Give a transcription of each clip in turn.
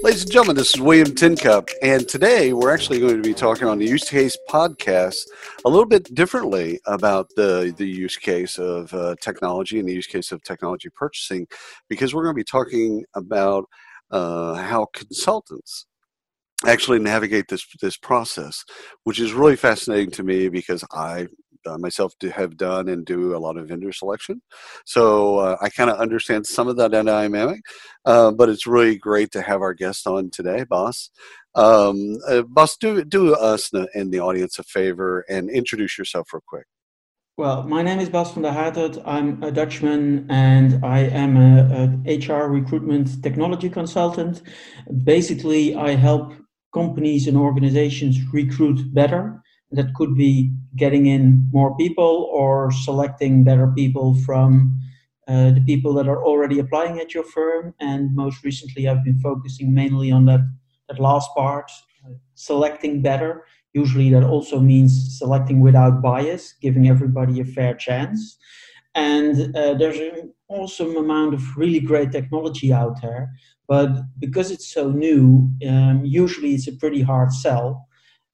Ladies and gentlemen, this is William Tincup, and today we're actually going to be talking on the use case podcast a little bit differently about the, the use case of uh, technology and the use case of technology purchasing because we're going to be talking about uh, how consultants actually navigate this this process, which is really fascinating to me because I uh, myself to have done and do a lot of vendor selection. So uh, I kind of understand some of that dynamic, uh, but it's really great to have our guest on today, Bas. Um, uh, Bas, do, do us and the audience a favor and introduce yourself real quick. Well, my name is Bas van de Haterd. I'm a Dutchman and I am a, a HR recruitment technology consultant. Basically, I help companies and organizations recruit better that could be getting in more people or selecting better people from uh, the people that are already applying at your firm. And most recently, I've been focusing mainly on that, that last part, uh, selecting better. Usually, that also means selecting without bias, giving everybody a fair chance. And uh, there's an awesome amount of really great technology out there. But because it's so new, um, usually it's a pretty hard sell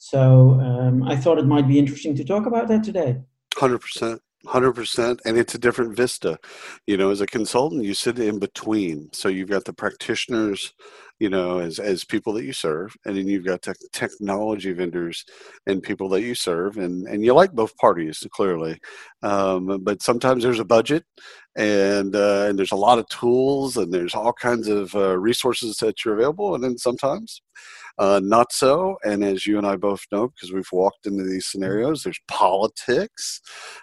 so um, I thought it might be interesting to talk about that today. 100%. 100% and it's a different vista you know as a consultant you sit in between so you've got the practitioners you know as as people that you serve and then you've got te- technology vendors and people that you serve and and you like both parties clearly um, but sometimes there's a budget and uh, and there's a lot of tools and there's all kinds of uh, resources that you're available and then sometimes uh, not so. And as you and I both know, because we've walked into these scenarios, there's politics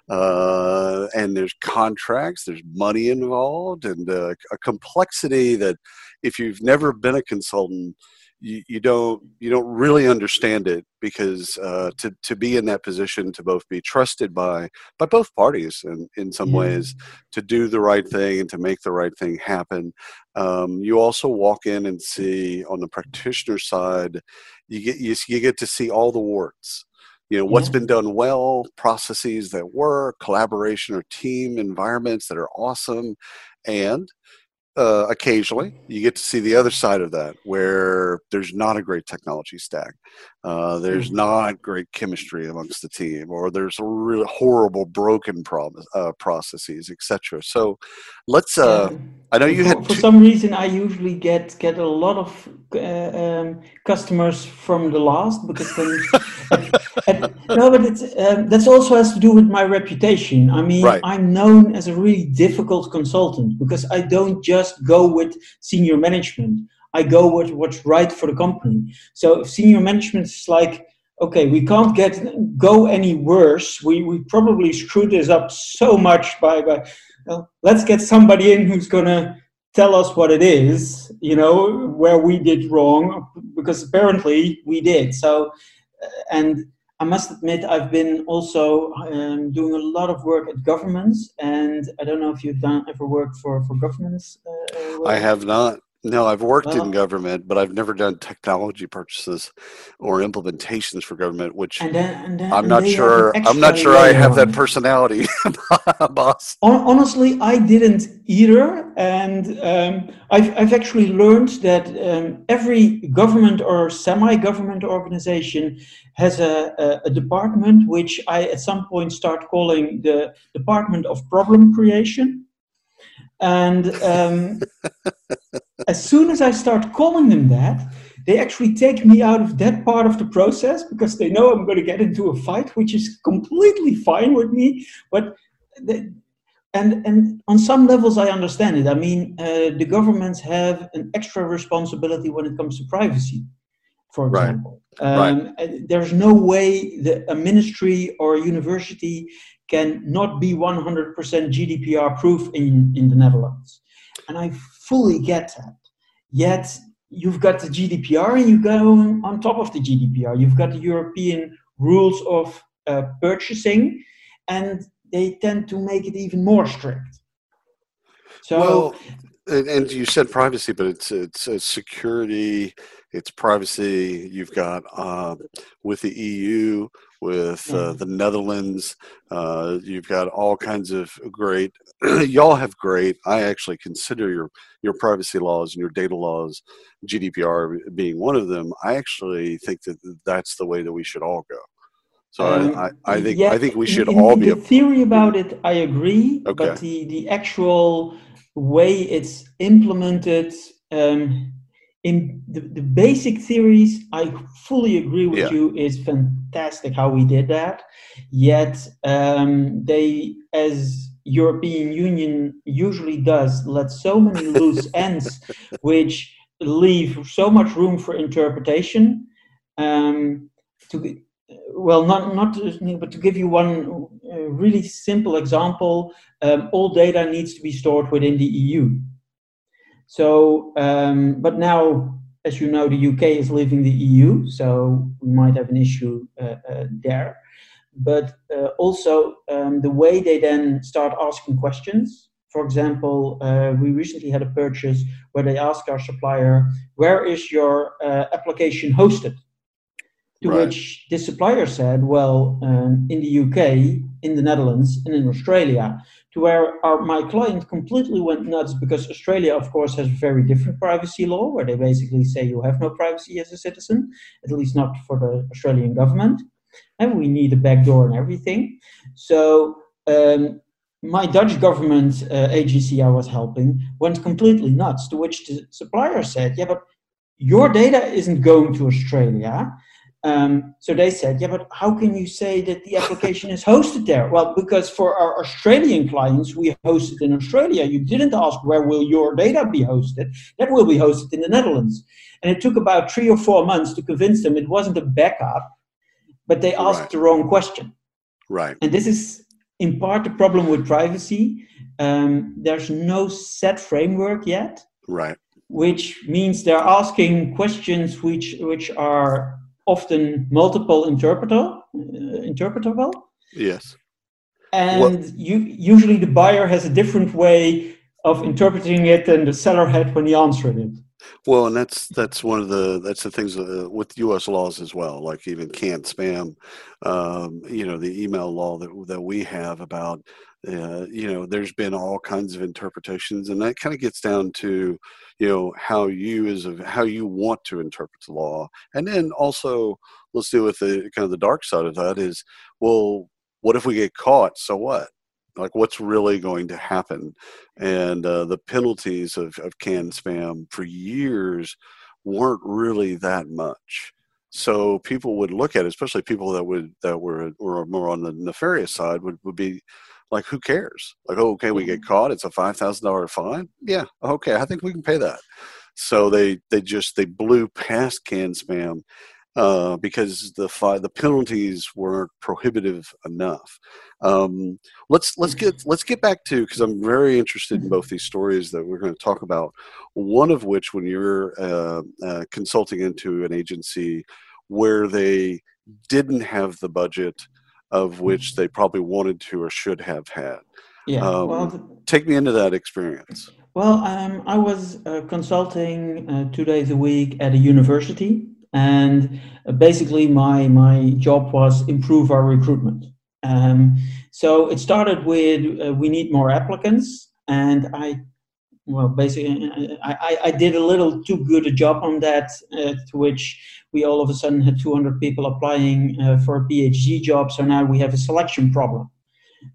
uh, and there's contracts, there's money involved, and uh, a complexity that if you've never been a consultant, you, you don't you don't really understand it because uh, to to be in that position to both be trusted by by both parties and in some ways to do the right thing and to make the right thing happen. Um, you also walk in and see on the practitioner side, you get you, you get to see all the warts you know what's yeah. been done well processes that work collaboration or team environments that are awesome and uh, occasionally. You get to see the other side of that where there's not a great technology stack. Uh, there's mm-hmm. not great chemistry amongst the team or there's a really horrible broken uh, processes etc so let's uh, i know you for, had for some reason i usually get get a lot of uh, um, customers from the last because then and, no but it's um, that's also has to do with my reputation. I mean right. i'm known as a really difficult consultant because i don't just go with senior management I go with what's right for the company. So if senior management is like, okay, we can't get go any worse. We we probably screwed this up so much by by. Let's get somebody in who's gonna tell us what it is. You know where we did wrong because apparently we did. So and. I must admit, I've been also um, doing a lot of work at governments, and I don't know if you've done ever worked for for governments. Uh, I have not. No, I've worked well, in government, but I've never done technology purchases or implementations for government, which then, and then, I'm not sure. I'm not sure I have that personality, Bas. Honestly, I didn't either, and um, I've I've actually learned that um, every government or semi-government organization has a, a, a department which I at some point start calling the Department of Problem Creation and um, as soon as I start calling them that, they actually take me out of that part of the process because they know I'm going to get into a fight, which is completely fine with me. But the, and and on some levels, I understand it. I mean, uh, the governments have an extra responsibility when it comes to privacy, for example. Right. Um, right. There's no way that a ministry or a university can not be 100% GDPR proof in, in the Netherlands. And I fully get that. Yet you've got the GDPR and you go on top of the GDPR. You've got the European rules of uh, purchasing, and they tend to make it even more strict. So, well, and, and you said privacy, but it's it's, it's security, it's privacy. You've got uh, with the EU, with uh, the Netherlands. Uh, you've got all kinds of great. y'all have great. I actually consider your your privacy laws and your data laws, GDPR being one of them. I actually think that that's the way that we should all go. So um, I, I, think yeah, I think we should in, all in be. The a, theory about it, I agree. Okay. But the the actual way it's implemented. Um, in the, the basic theories, I fully agree with yeah. you. Is fantastic how we did that. Yet um, they, as European Union usually does, let so many loose ends, which leave so much room for interpretation. Um, to well, not not to, but to give you one uh, really simple example, um, all data needs to be stored within the EU. So, um, but now, as you know, the UK is leaving the EU, so we might have an issue uh, uh, there. But uh, also, um, the way they then start asking questions. For example, uh, we recently had a purchase where they asked our supplier, "Where is your uh, application hosted?" To right. which the supplier said, "Well, um, in the UK, in the Netherlands, and in Australia." to where our, my client completely went nuts because Australia, of course, has a very different privacy law where they basically say you have no privacy as a citizen, at least not for the Australian government. And we need a backdoor and everything. So um, my Dutch government uh, agency I was helping went completely nuts, to which the supplier said, Yeah, but your data isn't going to Australia. Um, so they said, yeah, but how can you say that the application is hosted there? Well, because for our Australian clients, we host it in Australia. You didn't ask where will your data be hosted. That will be hosted in the Netherlands. And it took about three or four months to convince them it wasn't a backup, but they asked right. the wrong question. Right. And this is in part the problem with privacy. Um, there's no set framework yet. Right. Which means they're asking questions which which are often multiple interpreter, uh, interpretable. Yes. And you, usually the buyer has a different way of interpreting it than the seller had when he answered it. Well, and that's that's one of the that's the things uh, with U.S. laws as well, like even CAN-SPAM. Um, you know, the email law that that we have about uh, you know, there's been all kinds of interpretations, and that kind of gets down to, you know, how you is how you want to interpret the law, and then also let's deal with the kind of the dark side of that is, well, what if we get caught? So what? Like, what's really going to happen? And uh, the penalties of of CAN-SPAM for years weren't really that much. So people would look at it, especially people that would that were were more on the nefarious side would, would be like who cares? Like oh, okay we get caught it's a $5000 fine? Yeah okay i think we can pay that. So they they just they blew past CAN-SPAM uh, because the fi- the penalties weren't prohibitive enough. Um, let's let's get let's get back to because I'm very interested in both these stories that we're going to talk about. One of which, when you're uh, uh, consulting into an agency where they didn't have the budget of which they probably wanted to or should have had. Yeah. Um, well, the, take me into that experience. Well, um, I was uh, consulting uh, two days a week at a university, and basically my my job was improve our recruitment. Um, so it started with uh, we need more applicants, and I well, basically, I, I, did a little too good a job on that, uh, to which we all of a sudden had 200 people applying uh, for a PhD job. So now we have a selection problem,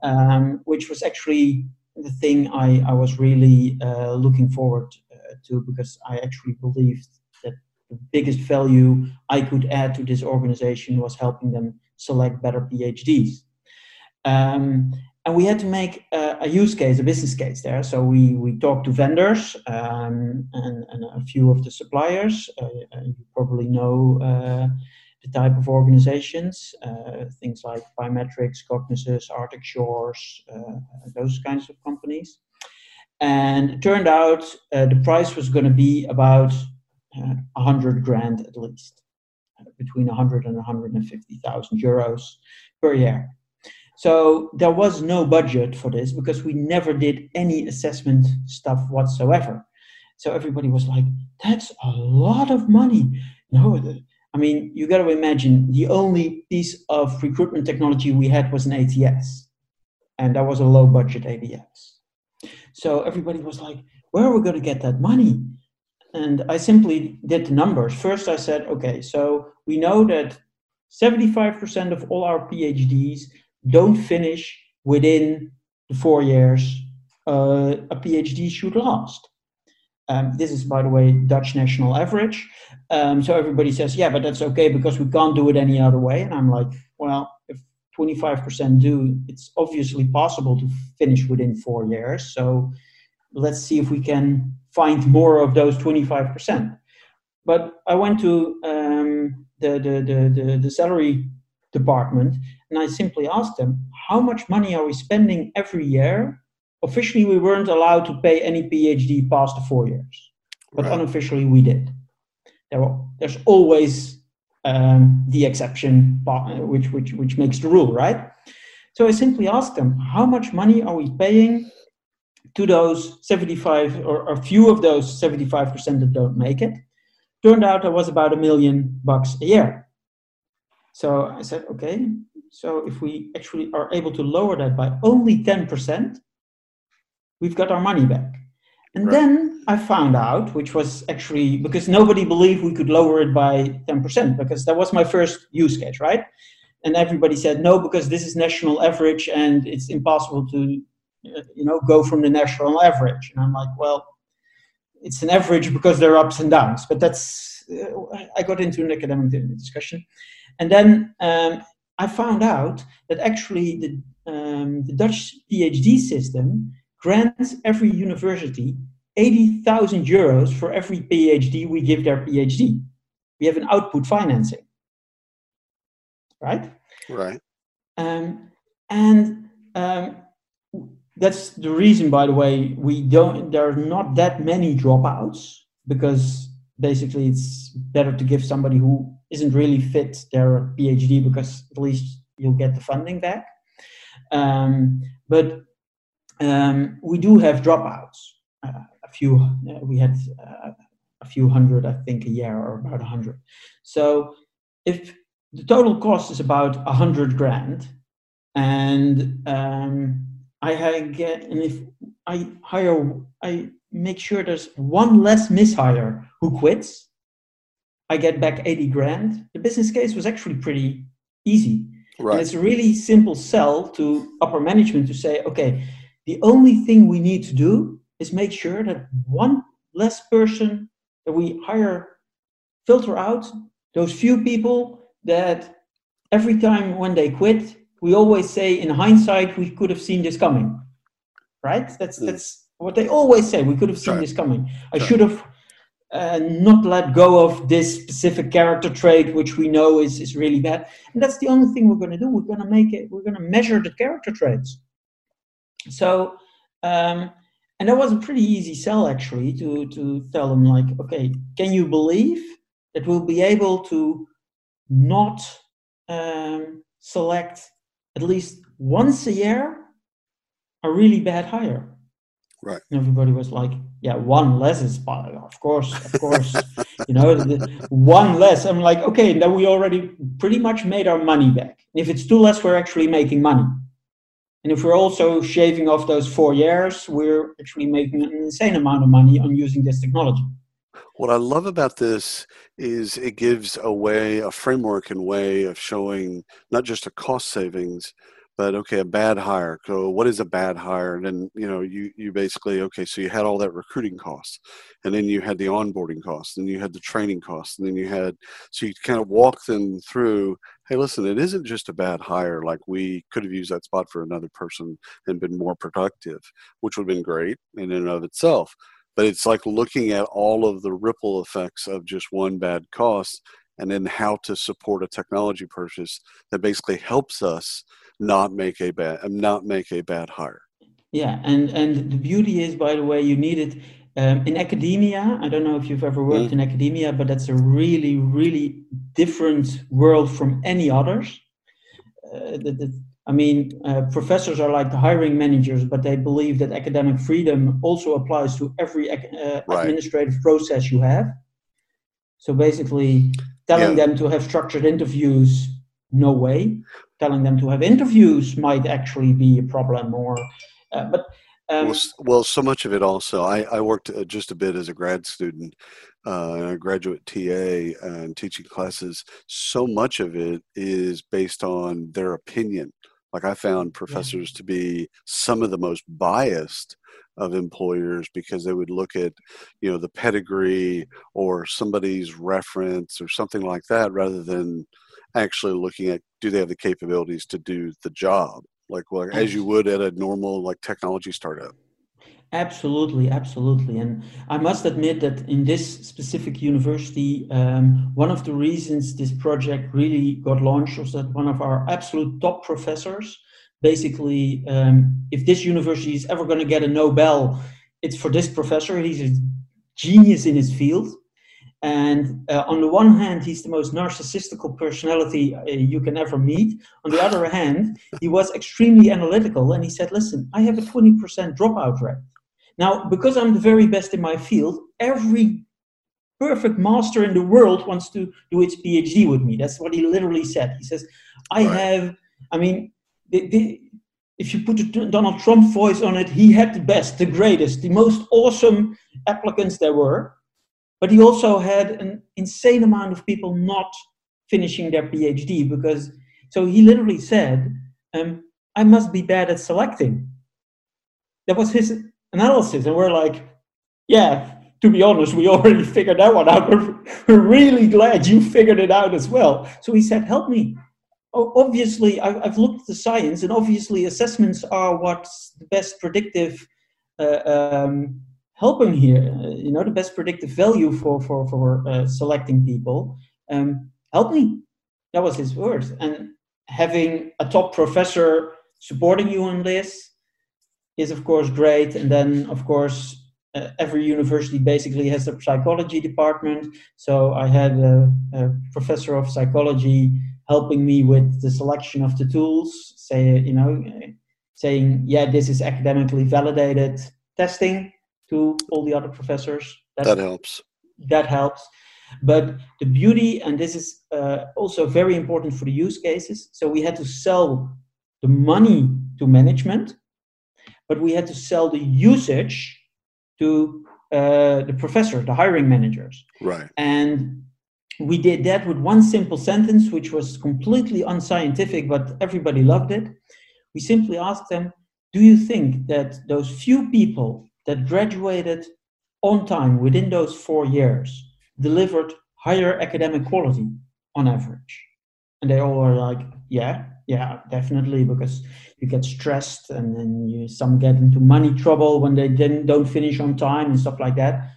um, which was actually the thing I, I was really uh, looking forward uh, to because I actually believed that the biggest value I could add to this organization was helping them select better PhDs. Um, and we had to make a, a, use case, a business case there. So we we talked to vendors um, and, and, a few of the suppliers. Uh, you probably know uh, the type of organizations, uh, things like Pymetrics, Cognisess, Arctic Shores, uh, those kinds of companies. And it turned out uh, the price was going to be about Uh, a hundred grand at least, between 100 and 150,000 euros per year. So there was no budget for this because we never did any assessment stuff whatsoever. So everybody was like, that's a lot of money. No, the, I mean, you got to imagine the only piece of recruitment technology we had was an ATS, and that was a low budget ATS. So everybody was like, where are we going to get that money? And I simply did the numbers. First, I said, okay, so we know that 75% of all our PhDs don't finish within the four years uh, a PhD should last. Um, this is, by the way, Dutch national average. Um, so everybody says, yeah, but that's okay because we can't do it any other way. And I'm like, well, if 25% do, it's obviously possible to finish within four years. So let's see if we can find more of those 25%. But I went to um, the, the, the, the, the salary department and I simply asked them, how much money are we spending every year? Officially, we weren't allowed to pay any PhD past the four years, but right. unofficially, we did. There were, there's always um, the exception, which, which, which makes the rule, right? So I simply asked them, how much money are we paying to those 75 or a few of those 75% that don't make it? Turned out it was about a million bucks a year. So I said, okay, so if we actually are able to lower that by only 10%, we've got our money back. And right. then I found out, which was actually because nobody believed we could lower it by 10%, because that was my first use case, right? And everybody said no, because this is national average and it's impossible to, you know, go from the national average. And I'm like, well, it's an average because there are ups and downs, but that's, uh, I got into an academic discussion. And then um, I found out that actually the, um, the Dutch PhD system grants every university 80,000 euros for every PhD we give their PhD. We have an output financing. Right? Right. Um, and um, that's the reason, by the way, we don't, there are not that many dropouts because basically it's better to give somebody who isn't really fit their PhD because at least you'll get the funding back. Um, but um, we do have dropouts. Uh, a few, uh, we had uh, a few hundred, I think, a year or about a hundred. So if the total cost is about a hundred grand, and um, I get, and if I hire, I make sure there's one less mishire who quits, I get back 80 grand. The business case was actually pretty easy. Right. And it's a really simple sell to upper management to say, okay, the only thing we need to do is make sure that one less person that we hire filter out those few people that every time when they quit, we always say in hindsight we could have seen this coming. Right? That's mm. that's what they always say. We could have seen this coming. I should have uh, not let go of this specific character trait, which we know is, is really bad. And that's the only thing we're going to do. We're going to make it, we're going to measure the character traits. So, um, and that was a pretty easy sell actually to, to tell them, like, okay, can you believe that we'll be able to not um, select at least once a year a really bad hire? Right. And everybody was like, yeah, one less is of course, of course, you know, one less. I'm like, okay, then we already pretty much made our money back. If it's two less, we're actually making money. And if we're also shaving off those four years, we're actually making an insane amount of money on using this technology. What I love about this is it gives a way, a framework and way of showing not just a cost savings, but okay, a bad hire. So what is a bad hire? And then you know, you you basically okay, so you had all that recruiting costs, and then you had the onboarding costs, and you had the training costs, and then you had so you kind of walk them through. Hey, listen, it isn't just a bad hire. Like we could have used that spot for another person and been more productive, which would have been great in and of itself. But it's like looking at all of the ripple effects of just one bad cost, and then how to support a technology purchase that basically helps us not make a bad not make a bad hire. Yeah, and and the beauty is, by the way, you need it um, in academia. I don't know if you've ever worked mm. in academia, but that's a really really different world from any others. uh, the, the, I mean, uh, professors are like the hiring managers, but they believe that academic freedom also applies to every uh, right. administrative process you have. So basically, telling yeah. them to have structured interviews, no way. Telling them to have interviews might actually be a problem, or uh, but. Um, well, well, so much of it also. I, I worked uh, just a bit as a grad student, uh, a graduate TA, and teaching classes. So much of it is based on their opinion like I found professors yeah. to be some of the most biased of employers because they would look at, you know, the pedigree or somebody's reference or something like that rather than actually looking at do they have the capabilities to do the job like well, as you would at a normal like technology startup. Absolutely, absolutely. And I must admit that in this specific university, um, one of the reasons this project really got launched was that one of our absolute top professors basically, um, if this university is ever going to get a Nobel, it's for this professor. He's a genius in his field. And uh, on the one hand, he's the most narcissistical personality uh, you can ever meet. On the other hand, he was extremely analytical and he said, Listen, I have a 20% dropout rate. Now, because I'm the very best in my field, every perfect master in the world wants to do its PhD with me. That's what he literally said. He says, I right. have, I mean, the, the, if you put a Donald Trump voice on it, he had the best, the greatest, the most awesome applicants there were. But he also had an insane amount of people not finishing their PhD because, so he literally said, um, I must be bad at selecting. That was his analysis. And we're like, yeah, to be honest, we already figured that one out. We're, really glad you figured it out as well. So he said, help me. Obviously, I've looked at the science, and obviously, assessments are what's the best predictive uh, um, helping here. Uh, you know, the best predictive value for for for uh, selecting people. Um, help me. That was his words. And having a top professor supporting you on this is of course great. And then of course uh, every university basically has a psychology department. So i had a, a, professor of psychology helping me with the selection of the tools say you know saying yeah this is academically validated testing to all the other professors. That, that helps. That helps. But the beauty and this is uh, also very important for the use cases so we had to sell the money to management but we had to sell the usage to uh, the professor, the hiring managers. Right. And we did that with one simple sentence, which was completely unscientific, but everybody loved it. We simply asked them, Do you think that those few people that graduated on time within those four years delivered higher academic quality on average? And they all were like, Yeah, yeah, definitely, because you get stressed and then you some get into money trouble when they then don't finish on time and stuff like that.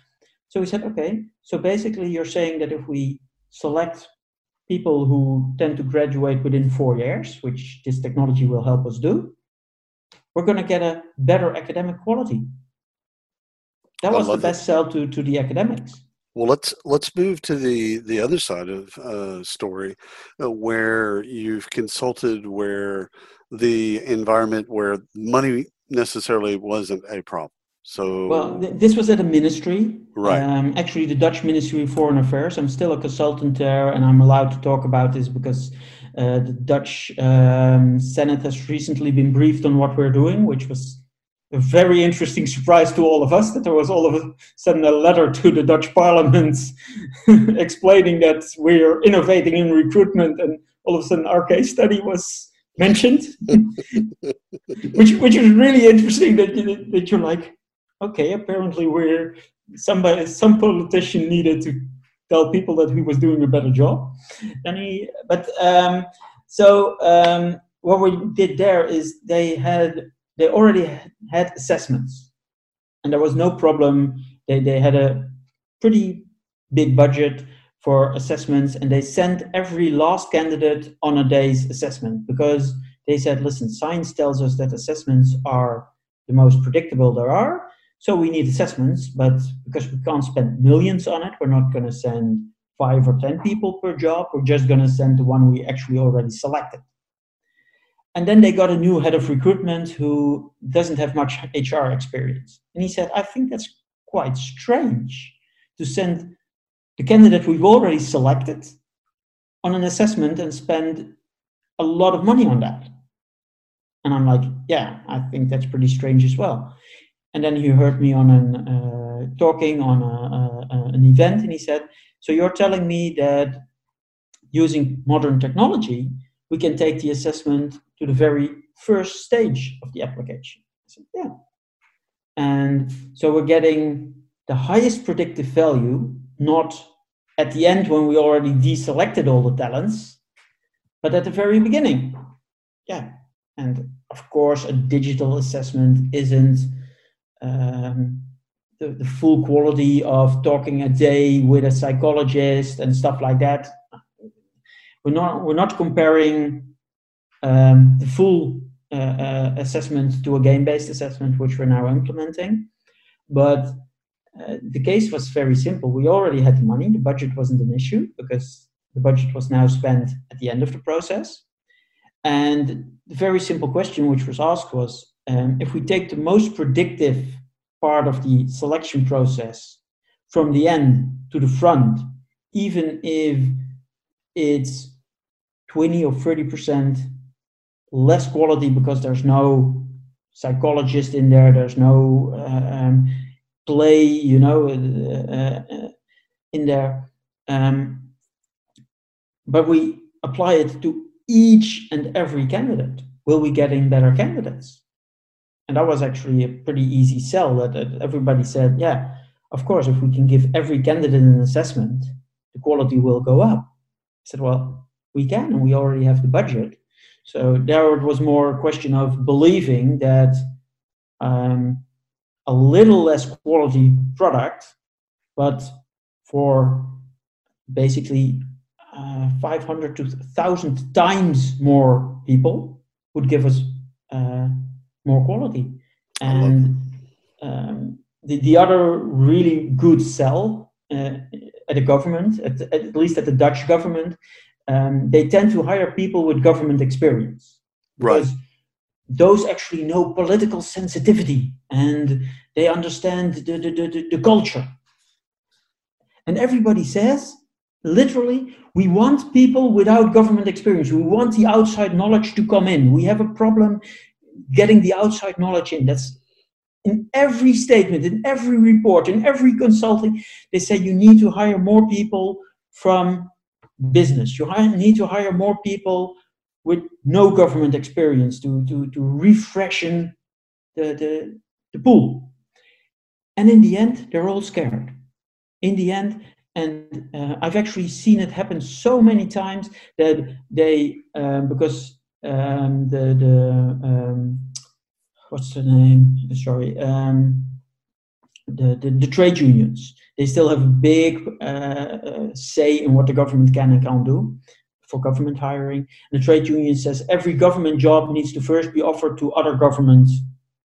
So we said okay. So basically you're saying that if we select people who tend to graduate within four years which this technology will help us do we're going to get a better academic quality. That was the best it. sell to, to the academics well, let's let's move to the the other side of uh, story, uh, where you've consulted where the environment where money necessarily wasn't a problem. So well, th- this was at a ministry, right? Um, actually, the Dutch Ministry of Foreign Affairs. I'm still a consultant there, and I'm allowed to talk about this because uh, the Dutch um, Senate has recently been briefed on what we're doing, which was a very interesting surprise to all of us that there was all of a sudden a letter to the Dutch Parliament explaining that we're innovating in recruitment, and all of a sudden our case study was mentioned, which which is really interesting that you, that you're like, okay, apparently we're somebody some politician needed to tell people that he was doing a better job than he. But um, so um, what we did there is they had they already had assessments, and there was no problem. They they had a pretty big budget for assessments and they sent every last candidate on a day's assessment because they said listen science tells us that assessments are the most predictable there are so we need assessments but because we can't spend millions on it we're not going to send five or ten people per job. We're just going to send the one we actually already selected and then they got a new head of recruitment who doesn't have much HR experience. And he said, I think that's quite strange to send the candidate we've already selected on an assessment and spend a lot of money on that. And I'm like, yeah, I think that's pretty strange as well. And then he heard me on an uh, talking on a, a, an event, and he said, "So you're telling me that using modern technology, we can take the assessment to the very first stage of the application?" Said, "Yeah." And so we're getting the highest predictive value, not at the end when we already deselected all the talents, but at the very beginning. Yeah. And of course, a digital assessment isn't um, the, the full quality of talking a day with a psychologist and stuff like that. We're not we're not comparing um, the full uh, uh, assessment to a game-based assessment, which we're now implementing. But uh, the case was very simple. We already had the money. The budget wasn't an issue because the budget was now spent at the end of the process. And the very simple question which was asked was um, if we take the most predictive part of the selection process from the end to the front, even if it's 20 or 30% less quality because there's no psychologist in there, there's no uh, um, play, you know, uh, uh, in there. Um, but we apply it to each and every candidate. Will we getting better candidates? And that was actually a pretty easy sell that, that everybody said, yeah, of course, if we can give every candidate an assessment, the quality will go up. I said, well, we can, and we already have the budget. So there it was more a question of believing that um, a little less quality product, but for basically uh, 500 to 1,000 times more people would give us uh, more quality. And um, the, the other really good sell uh, at the government, at, at least at the Dutch government, um, they tend to hire people with government experience. Right. Those actually know political sensitivity and they understand the, the, the, the culture. And everybody says, literally, we want people without government experience. We want the outside knowledge to come in. We have a problem getting the outside knowledge in. That's in every statement, in every report, in every consulting. They say you need to hire more people from business. You need to hire more people with no government experience to, to, to refreshen the, the, the pool. And in the end, they're all scared. In the end, and uh, I've actually seen it happen so many times that they, um, because um, the the um, what's the name? Sorry, um, the, the, the trade unions. They still have a big uh, say in what the government can and can't do for government hiring. And the trade union says every government job needs to first be offered to other government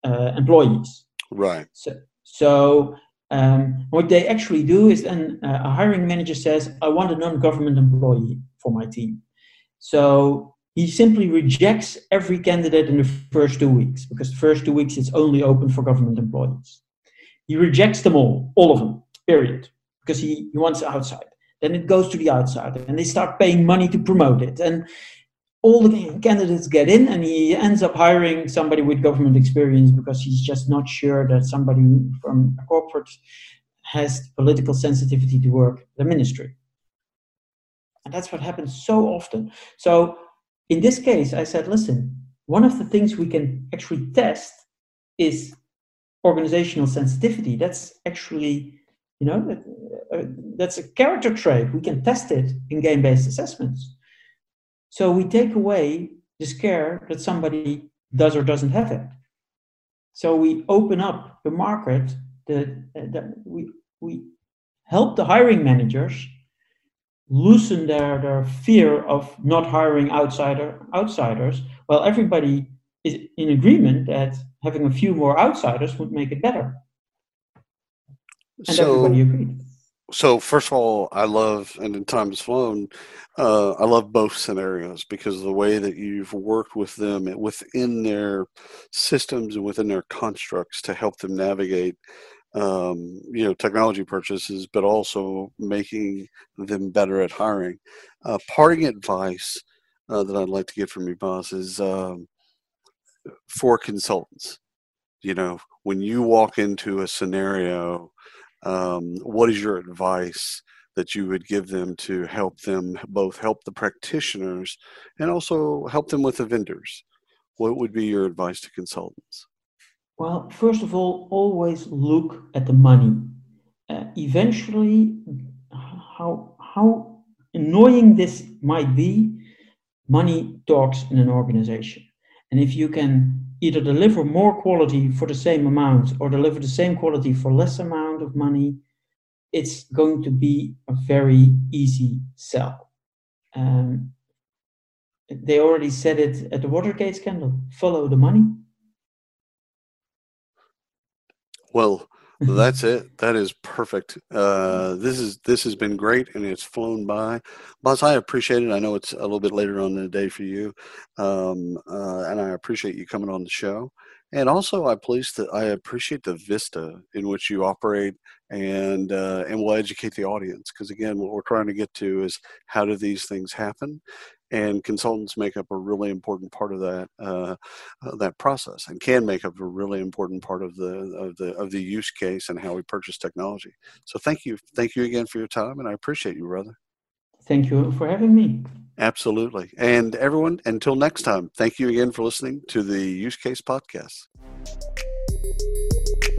uh, employees. Right. So, so um, what they actually do is then uh, a hiring manager says, I want a non government employee for my team. So he simply rejects every candidate in the first two weeks because the first two weeks it's only open for government employees. He rejects them all, all of them, period, because he, he wants outside. Then it goes to the outside and they start paying money to promote it. And all the candidates get in and he ends up hiring somebody with government experience because he's just not sure that somebody from a corporate has political sensitivity to work the ministry. And that's what happens so often. So in this case, I said, listen, one of the things we can actually test is organizational sensitivity. That's actually, you know, uh, that's a character trait. We can test it in game based assessments. So we take away the scare that somebody does or doesn't have it. So we open up the market that, that we, we help the hiring managers loosen their, their fear of not hiring outsider outsiders while everybody is in agreement that having a few more outsiders would make it better and so, everybody agreed so first of all, I love, and in times flown, uh, I love both scenarios because the way that you've worked with them within their systems and within their constructs to help them navigate, um, you know, technology purchases, but also making them better at hiring. Uh, parting advice uh, that I'd like to get from you, Bas, is um, for consultants. You know, when you walk into a scenario um, what is your advice that you would give them to help them both help the practitioners and also help them with the vendors? What would be your advice to consultants? Well, first of all, always look at the money. Uh, eventually, how how annoying this might be, money talks in an organization. And if you can either deliver more quality for the same amount or deliver the same quality for less amount of money, it's going to be a very easy sell. Um, they already said it at the Watergate scandal follow the money. Well, that's it. That is perfect. Uh, this is this has been great, and it's flown by. Bas, I appreciate it. I know it's a little bit later on in the day for you, um, uh, and I appreciate you coming on the show. And also, I pleased that I appreciate the vista in which you operate, and uh, and will educate the audience. Because again, what we're trying to get to is how do these things happen, and consultants make up a really important part of that uh, uh, that process, and can make up a really important part of the of the of the use case and how we purchase technology. So, thank you, thank you again for your time, and I appreciate you, brother. Thank you for having me. Absolutely. And everyone, until next time, thank you again for listening to the Use Case Podcast.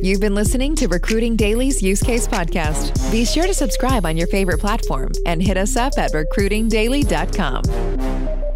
You've been listening to Recruiting Daily's Use Case Podcast. Be sure to subscribe on your favorite platform and hit us up at recruitingdaily.com.